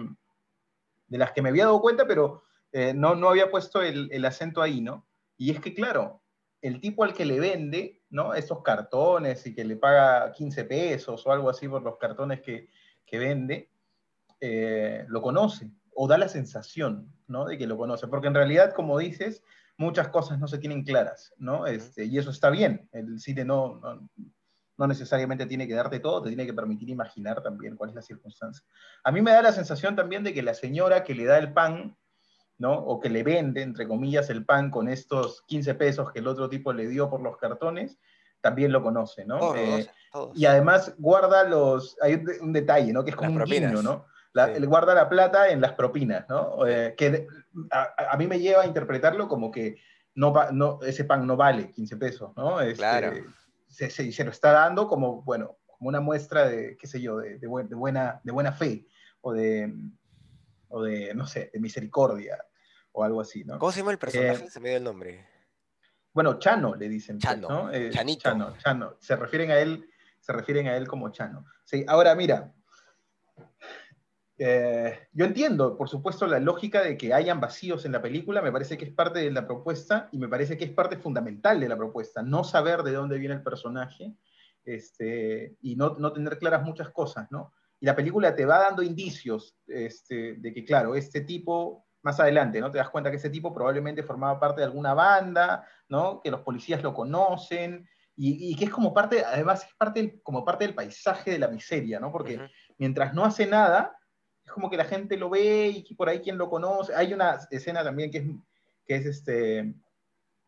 de las que me había dado cuenta, pero eh, no, no había puesto el, el, acento ahí, ¿no? Y es que, claro, el tipo al que le vende, ¿no? Esos cartones y que le paga 15 pesos o algo así por los cartones que, que vende, lo conoce, o da la sensación, ¿no? De que lo conoce, porque en realidad, como dices, muchas cosas no se tienen claras, ¿no? Este, y eso está bien, el cine no, no no necesariamente tiene que darte todo, te tiene que permitir imaginar también cuál es la circunstancia. A mí me da la sensación también de que la señora que le da el pan, ¿no? O que le vende, entre comillas, el pan con estos 15 pesos que el otro tipo le dio por los cartones, también lo conoce, ¿no? Eh, y además guarda los, hay un, detalle, ¿no? Que es como un guiño, ¿no? Él guarda la plata en las propinas, ¿no? Eh, que a, mí me lleva a interpretarlo como que no, no, ese pan no vale 15 pesos, ¿no? Este, claro se, se, lo está dando como, bueno, como una muestra de, qué sé yo, de, de, buena, de buena fe o de, o de, no sé, de misericordia o algo así, ¿no? ¿Cómo se llama el personaje? Eh, se me dio el nombre. Bueno, Chano le dicen. Pues, Chano, ¿no? Eh, Chanito. Chano, Chano. Se refieren a él, se refieren a él como Chano. Sí, ahora mira, eh, yo entiendo, por supuesto, la lógica de que hayan vacíos en la película, me parece que es parte de la propuesta y me parece que es parte fundamental de la propuesta, no saber de dónde viene el personaje este, y no, no tener claras muchas cosas, ¿no? Y la película te va dando indicios este, de que, claro, este tipo, más adelante, ¿no? Te das cuenta que ese tipo probablemente formaba parte de alguna banda, ¿no? Que los policías lo conocen y, y que es como parte, además es parte, como parte del paisaje de la miseria, ¿no? Porque mientras no hace nada, es como que la gente lo ve y por ahí quien lo conoce. Hay una escena también que es, que es, este,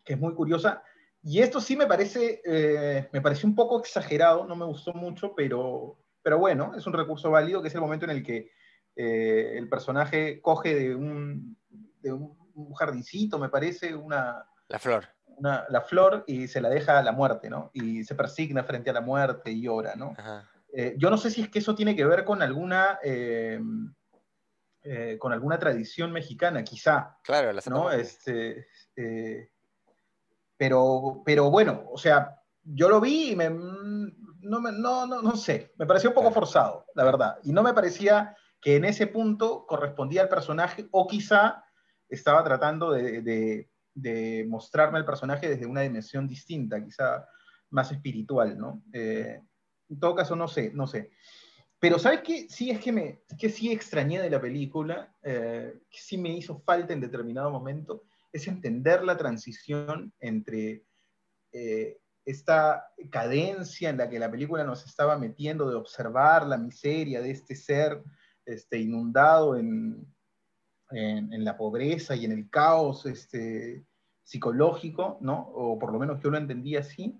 que es muy curiosa. Y esto sí me parece, eh, me pareció un poco exagerado, no me gustó mucho, pero, pero bueno, es un recurso válido, que es el momento en el que eh, el personaje coge de un, de un, jardincito, me parece, una... La flor. Una, la flor y se la deja a la muerte, ¿no? Y se persigna frente a la muerte y llora, ¿no? Ajá. Eh, yo no sé si es que eso tiene que ver con alguna, eh, eh, con alguna tradición mexicana, quizá. Claro, la ¿no? Este, pero, pero bueno, o sea, yo lo vi y me, no, no, no, no, sé, me pareció un poco forzado, la verdad. Y no me parecía que en ese punto correspondía al personaje o quizá estaba tratando de, de, de mostrarme el personaje desde una dimensión distinta, quizá más espiritual, ¿no? En todo caso, no sé, no sé. Pero ¿sabes qué? Sí, es que, me, que sí extrañé de la película, eh, que sí me hizo falta en determinado momento, es entender la transición entre eh, esta cadencia en la que la película nos estaba metiendo de observar la miseria de este ser este, inundado en, en, la pobreza y en el caos este, psicológico, ¿no? O por lo menos yo lo entendí así.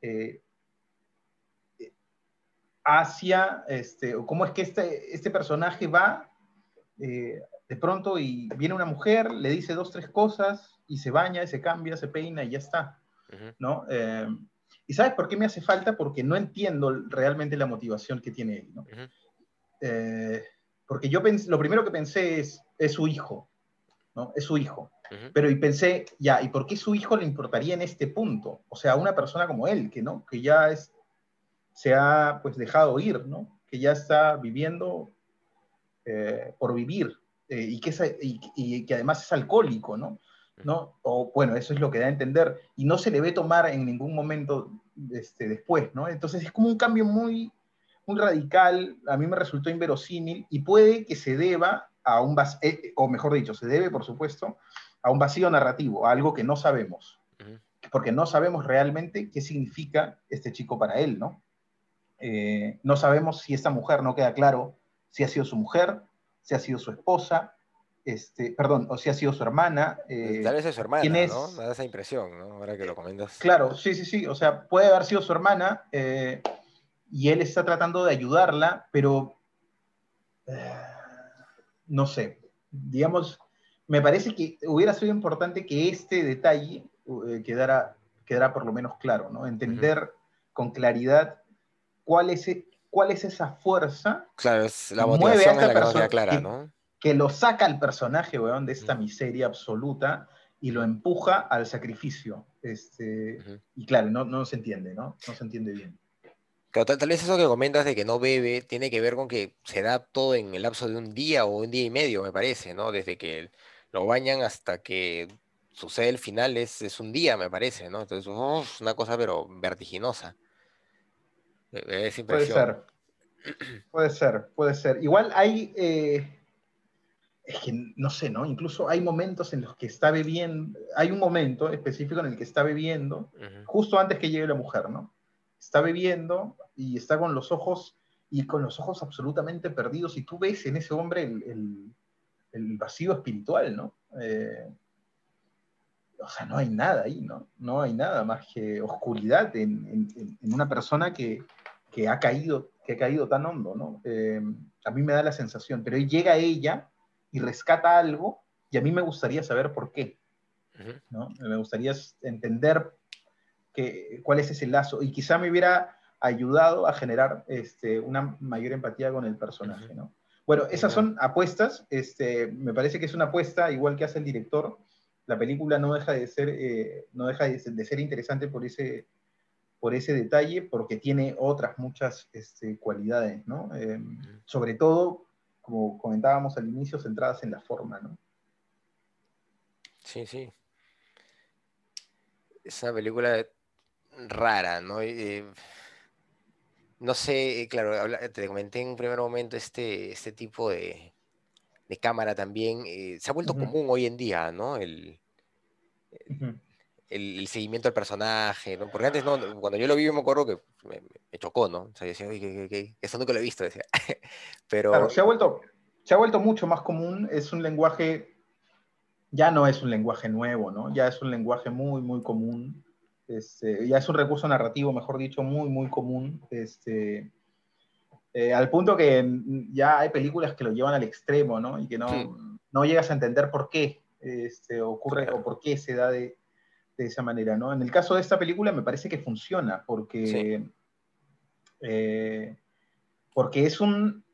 Eh, hacia, este, o cómo es que este, este personaje va eh, de pronto y viene una mujer, le dice dos, tres cosas y se baña, se cambia, se peina y ya está, ¿no? Eh, ¿Y sabes por qué me hace falta? Porque no entiendo realmente la motivación que tiene él, ¿no? Eh, porque yo lo primero que pensé es, es su hijo, ¿no? Es su hijo. Pero y pensé, ya, ¿y por qué su hijo le importaría en este punto? O sea, una persona como él, que, ¿no? que ya es se ha pues dejado ir, ¿no? Que ya está viviendo eh, por vivir eh, y, que y, que además es alcohólico, ¿no? ¿no? O bueno, eso es lo que da a entender y no se le ve tomar en ningún momento este, después, ¿no? Entonces es como un cambio muy, muy radical, a mí me resultó inverosímil y puede que se deba a un vacío, eh, o mejor dicho, se debe, por supuesto, a un vacío narrativo, a algo que no sabemos, porque no sabemos realmente qué significa este chico para él, ¿no? Eh, no sabemos si esta mujer, no queda claro si ha sido su mujer, si ha sido su esposa, este, perdón, o si ha sido su hermana. Eh, Tal vez es su hermana, ¿no? Me da esa impresión, ¿no? Ahora que lo comentas. Claro, sí, sí, sí. O sea, puede haber sido su hermana eh, y él está tratando de ayudarla, pero no sé. Digamos, me parece que hubiera sido importante que este detalle quedara, quedara por lo menos claro, ¿no? Entender con claridad cuál es, e, cuál es esa fuerza claro, es la motivación que la clara, ¿no? Que lo saca al personaje, weón, de esta miseria absoluta y lo empuja al sacrificio. Este, Y claro, no, no se entiende, ¿no? No se entiende bien. Claro, tal, vez eso que comentas de que no bebe tiene que ver con que se da todo en el lapso de un día o un día y medio, me parece, ¿no? Desde que lo bañan hasta que sucede el final es, es un día, me parece, ¿no? Entonces, uf, una cosa pero vertiginosa. E, es puede ser. Puede ser, puede ser. Igual hay, eh, es que no sé, ¿no? Incluso hay momentos en los que está bebiendo, hay un momento específico en el que está bebiendo, justo antes que llegue la mujer, ¿no? Está bebiendo y está con los ojos, y con los ojos absolutamente perdidos, y tú ves en ese hombre el, vacío espiritual, ¿no? Eh, o sea, no hay nada ahí, ¿no? No hay nada más que oscuridad en, una persona que, ha caído, que ha caído tan hondo, ¿no? Eh, a mí me da la sensación, pero llega ella y rescata algo, y a mí me gustaría saber por qué. ¿no? Me gustaría entender que, cuál es ese lazo, y quizá me hubiera ayudado a generar este, una mayor empatía con el personaje. ¿no? Bueno, esas son apuestas, este, me parece que es una apuesta, igual que hace el director, la película no deja de ser, eh, no deja de, ser interesante por ese, por ese detalle, porque tiene otras muchas este, cualidades, ¿no? Em, sobre todo como comentábamos al inicio, centradas en la forma, ¿no? Sí, sí. Es una película rara, ¿no? Eh, no sé, claro, te comenté en un primer momento este, este tipo de, cámara también. Eh, se ha vuelto común hoy en día, ¿no? El, el, seguimiento al personaje, ¿no? Porque antes, no, cuando yo lo vi, me acuerdo que me, chocó, ¿no? O sea, yo decía, oye, eso nunca lo he visto, decía. Pero... Claro, se ha vuelto, se ha vuelto mucho más común, es un lenguaje, ya no es un lenguaje nuevo, ¿no? Ya es un lenguaje muy, muy común, este, ya es un recurso narrativo, mejor dicho, muy, muy común, este, eh, al punto que ya hay películas que lo llevan al extremo, ¿no? Y que no, no llegas a entender por qué este, ocurre o por qué se da de, de esa manera, ¿no? En el caso de esta película me parece que funciona, porque, eh, porque es, un,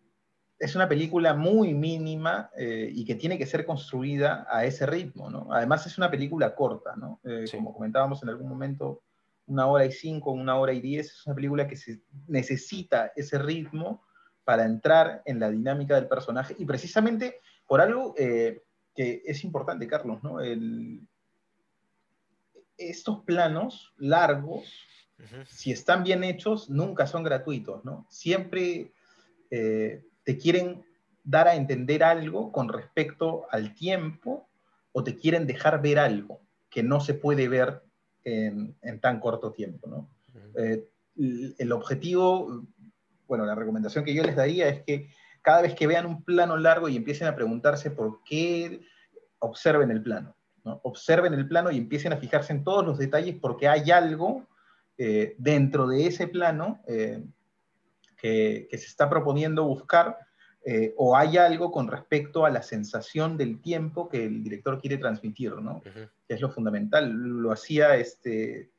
es una película muy mínima eh, y que tiene que ser construida a ese ritmo, ¿no? Además es una película corta, ¿no? Eh, como comentábamos en algún momento, una hora y cinco, una hora y diez, es una película que se necesita ese ritmo para entrar en la dinámica del personaje y precisamente por algo que es importante, Carlos, ¿no? El, estos planos largos, si están bien hechos, nunca son gratuitos, ¿no? Siempre eh, te quieren dar a entender algo con respecto al tiempo o te quieren dejar ver algo que no se puede ver en, tan corto tiempo, ¿no? Eh, el objetivo, bueno, la recomendación que yo les daría es que cada vez que vean un plano largo y empiecen a preguntarse por qué, observen el plano observen el plano y empiecen a fijarse en todos los detalles porque hay algo eh, dentro de ese plano eh, que, se está proponiendo buscar eh, o hay algo con respecto a la sensación del tiempo que el director quiere transmitir, ¿no? Que es lo fundamental. Lo hacía, este,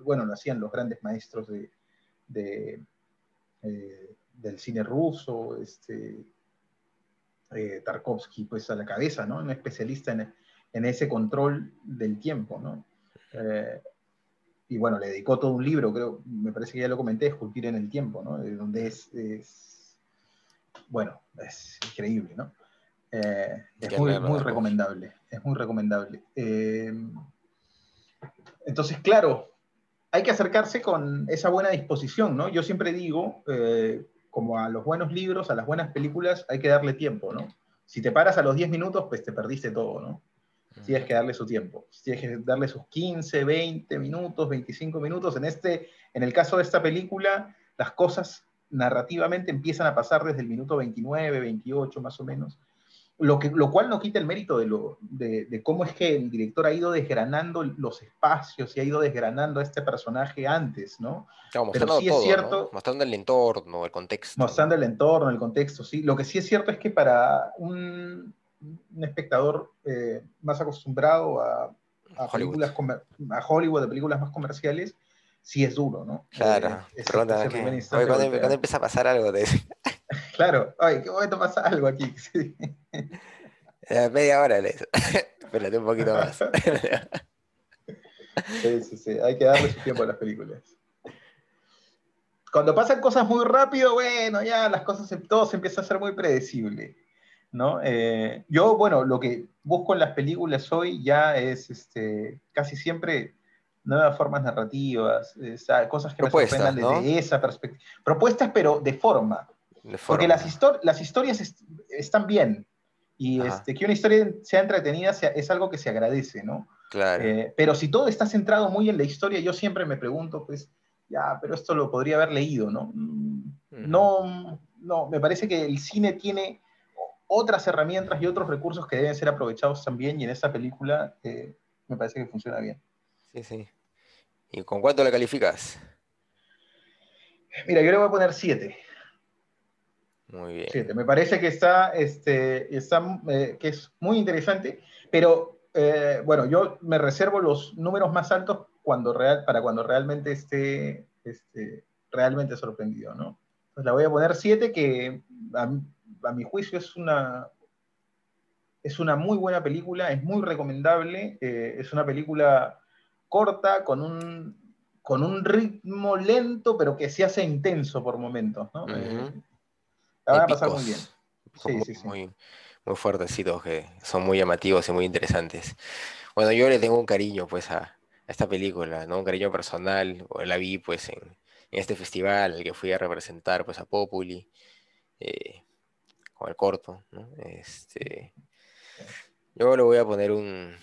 bueno, lo hacían los grandes maestros de, del cine ruso, este, Tarkovsky, pues a la cabeza, ¿no? Un especialista en, en ese control del tiempo, ¿no? Eh, y bueno, le dedicó todo un libro, creo, me parece que ya lo comenté, Esculpir en el Tiempo, ¿no? Donde es, bueno, es increíble, ¿no? Eh, es muy, muy recomendable, es muy recomendable. Eh, entonces, claro, hay que acercarse con esa buena disposición, ¿no? Yo siempre digo, como a los buenos libros, a las buenas películas, hay que darle tiempo, ¿no? Si te paras a los 10 minutos, pues te perdiste todo, ¿no? Tienes que darle su tiempo, tienes que darle sus 15, 20 minutos, 25 minutos. En, este, en el caso de esta película, las cosas narrativamente empiezan a pasar desde el minuto 29, 28 más o menos, lo, que, lo cual no quita el mérito de, lo, de, cómo es que el director ha ido desgranando los espacios y ha ido desgranando a este personaje antes, ¿no? Pero sí es cierto, mostrando el entorno, el contexto. Mostrando el entorno, el contexto, sí. Lo que sí es cierto es que para un, un espectador eh, más acostumbrado a, a películas a Hollywood, de películas más comerciales, sí es duro, ¿no? Claro. Eh, cuando, empieza a pasar algo de Claro, ay, qué momento pasa algo aquí. media hora espérate un poquito más. sí, sí, sí, hay que darle su tiempo a las películas. Cuando pasan cosas muy rápido, bueno, ya las cosas, todo se empieza a ser muy predecible. ¿No? Eh, yo, bueno, lo que busco en las películas hoy ya es este, casi siempre nuevas formas narrativas, cosas que me sorprendan desde esa perspectiva. Propuestas, pero de forma. Porque las, las historias están bien. Y este, que una historia sea entretenida es algo que se agradece, ¿no? Claro. Eh, pero si todo está centrado muy en la historia, yo siempre me pregunto, pues, ya, pero esto lo podría haber leído, ¿no? No, no, me parece que el cine tiene otras herramientas y otros recursos que deben ser aprovechados también, y en esta película eh, me parece que funciona bien. Sí, sí. ¿Y con cuánto la calificas? Mira, yo le voy a poner 7. Muy bien. 7. Me parece que está, este, está eh, que es muy interesante, pero eh, bueno, yo me reservo los números más altos cuando real, para cuando realmente esté este, realmente sorprendido, ¿no? Entonces la voy a poner 7, que a, mi juicio es una, es una muy buena película, es muy recomendable, eh, es una película corta, con un, con un ritmo lento, pero que se hace intenso por momentos, ¿no? Eh, la van a pasar muy bien. Sí, sí, sí. Muy, muy fuertecitos, que son muy llamativos y muy interesantes. Bueno, yo le tengo un cariño pues a, esta película, ¿no? Un cariño personal, la vi pues en, en este festival al que fui a representar pues a Populi, eh, con el corto, ¿no? Este, yo le voy a poner un,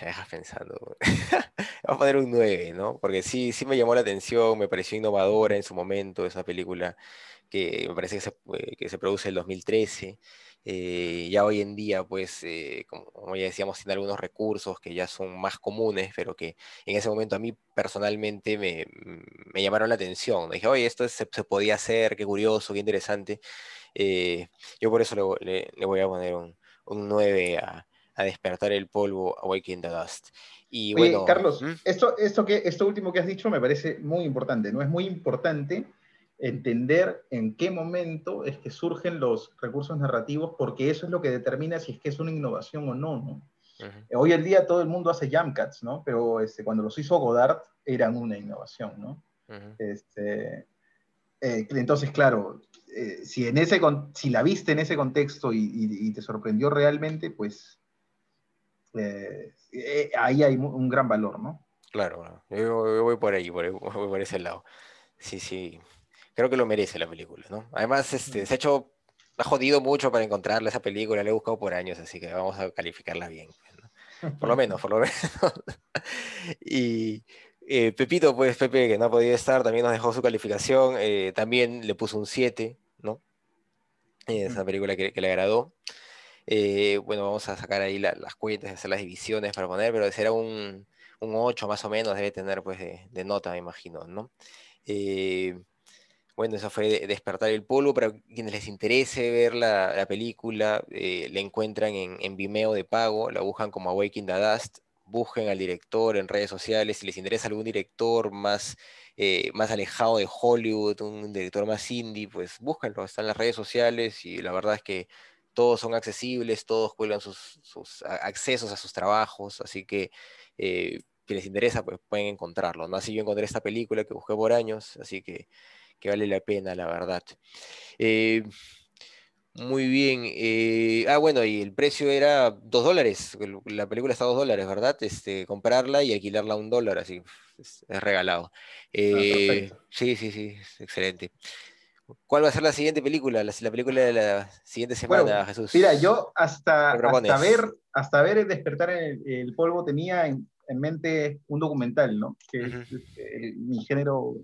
me dejas pensando. Vamos a poner un 9, ¿no? Porque sí, sí me llamó la atención, me pareció innovadora en su momento esa película que me parece que se, eh, que se produce en el 2013. Eh, ya hoy en día, pues, eh, como, ya decíamos, tiene algunos recursos que ya son más comunes, pero que en ese momento a mí personalmente me, me llamaron la atención. Dije, oye, esto se, se, podía hacer, qué curioso, qué interesante. Yo por eso le, le, voy a poner un, un 9 a, a despertar el polvo, Awakening the Dust. Y bueno, Carlos, esto, esto, que, esto último que has dicho me parece muy importante, ¿no? Es muy importante entender en qué momento es que surgen los recursos narrativos, porque eso es lo que determina si es que es una innovación o no, ¿no? Hoy en día todo el mundo hace jump cuts, ¿no? Pero este, cuando los hizo Godard eran una innovación, ¿no? este, eh, entonces, claro, eh, si, en ese, si la viste en ese contexto y te sorprendió realmente, pues eh, eh, ahí hay un gran valor, ¿no? Claro, yo, voy por ahí, voy por ese lado. Sí, sí, creo que lo merece la película, ¿no? Además, este, se ha hecho, ha jodido mucho para encontrarla esa película, la he buscado por años, así que vamos a calificarla bien. Por lo menos, por lo menos. y eh, Pepito, pues Pepe, que no ha podido estar, también nos dejó su calificación, también le puso un 7, ¿no? Esa película que, que le agradó. Eh, bueno, vamos a sacar ahí las cuentas, hacer las divisiones para poner, pero será un, un 8 más o menos, debe tener pues de, nota, me imagino, ¿no? Eh, bueno, eso fue Despertar el Polvo, para quienes les interese ver la, película, eh, la encuentran en, Vimeo de pago, la buscan como Awakening the Dust, busquen al director en redes sociales, si les interesa algún director más, más alejado de Hollywood, un director más indie, pues búsquenlo, está en las redes sociales y la verdad es que todos son accesibles, todos cuelgan sus, accesos a sus trabajos, así que eh, si les interesa, pues pueden encontrarlo. Así yo encontré esta película que busqué por años, así que, vale la pena, la verdad. Eh, muy bien. Eh, ah, bueno, y el precio era dos dólares. La película está a dos dólares, ¿verdad? Este, comprarla y alquilarla a un dólar, así es, regalado. Ah, sí, sí, sí, excelente. ¿Cuál va a ser la siguiente película? La, película de la siguiente semana, Jesús. Mira, yo hasta, hasta, ver, hasta ver el despertar el, el polvo tenía en, mente un documental, ¿no? Que es mi género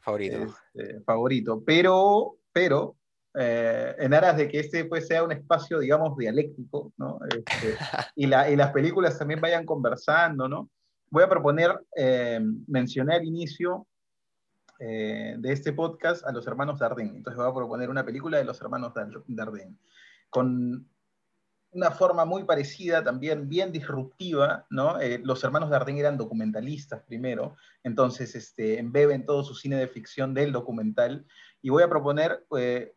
favorito. Este, favorito. Pero, pero eh, en aras de que este pues, sea un espacio, digamos, dialéctico, ¿no? Este, y, la, y, las películas también vayan conversando, ¿no? Voy a proponer, eh, mencioné al inicio eh, de este podcast a los hermanos Dardenne. Entonces voy a proponer una película de los hermanos Dardenne, con una forma muy parecida, también bien disruptiva, ¿no? Eh, los hermanos Dardenne eran documentalistas primero, entonces este, embeben todo su cine de ficción del documental, y voy a proponer, eh,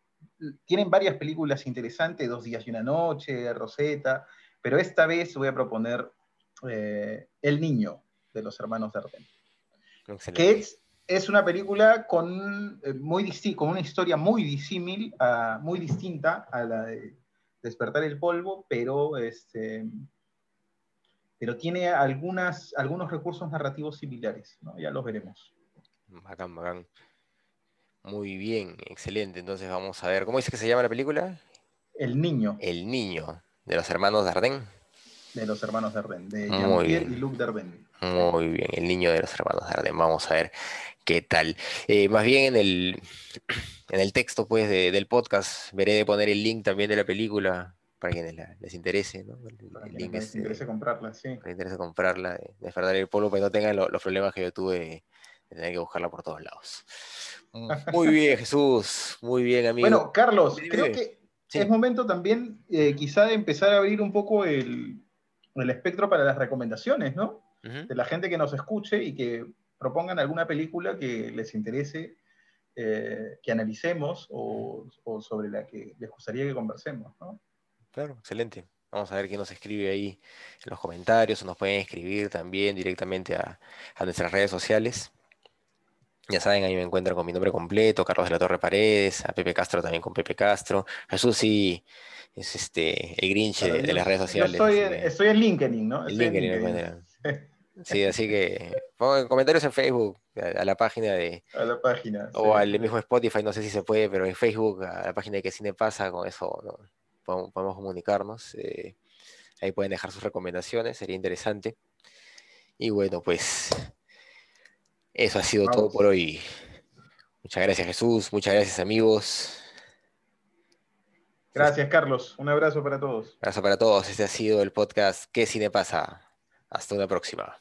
tienen varias películas interesantes, Dos días y una noche, Rosetta, pero esta vez voy a proponer eh, El Niño de los hermanos Dardenne. Que es, es, una película con, eh, muy con una historia muy disímil, muy distinta a la de Despertar el Polvo, pero, este, pero tiene algunas, algunos recursos narrativos similares, ya los veremos. Bacán, bacán. Muy bien, excelente. Entonces vamos a ver, ¿cómo dice que se llama la película? El Niño. El Niño, de los hermanos Dardenne. De los hermanos Dardenne, de Jean-Pierre y Luc Dardenne. Muy bien, el niño de los hermanos Dardenne. Vamos a ver qué tal. Eh, más bien en el, en el texto pues, del podcast veré de poner el link también de la película para quienes les interese, ¿no? El, link les interese comprarla, sí. Les interese comprarla, de, de el polvo, para que no tengan los problemas que yo tuve tener que buscarla por todos lados. Muy bien, Jesús. Muy bien, amigo. Bueno, Carlos, creo que es momento también eh, quizá de empezar a abrir un poco el, el espectro para las recomendaciones, ¿no? De la gente que nos escuche y que propongan alguna película que les interese eh, que analicemos o, sobre la que les gustaría que conversemos, ¿no? Claro, excelente. Vamos a ver quién nos escribe ahí en los comentarios o nos pueden escribir también directamente a, a nuestras redes sociales. Ya saben, ahí me encuentran con mi nombre completo, Carlos de la Torre Paredes, a Pepe Castro también con Pepe Castro. Jesús sí es este el Grinch de, las redes sociales. Yo estoy, en LinkedIn, ¿no? En LinkedIn, Sí, así que pongan comentarios en Facebook, a, la página de. A la página. O al mismo Spotify, no sé si se puede, pero en Facebook, a la página de que cine pasa, con eso podemos, comunicarnos. Eh, ahí pueden dejar sus recomendaciones, sería interesante. Y bueno, pues eso ha sido todo por hoy. Muchas gracias Jesús, muchas gracias amigos. Gracias Carlos, un abrazo para todos. Un abrazo para todos, este ha sido el podcast ¿Qué cine pasa? Hasta una próxima.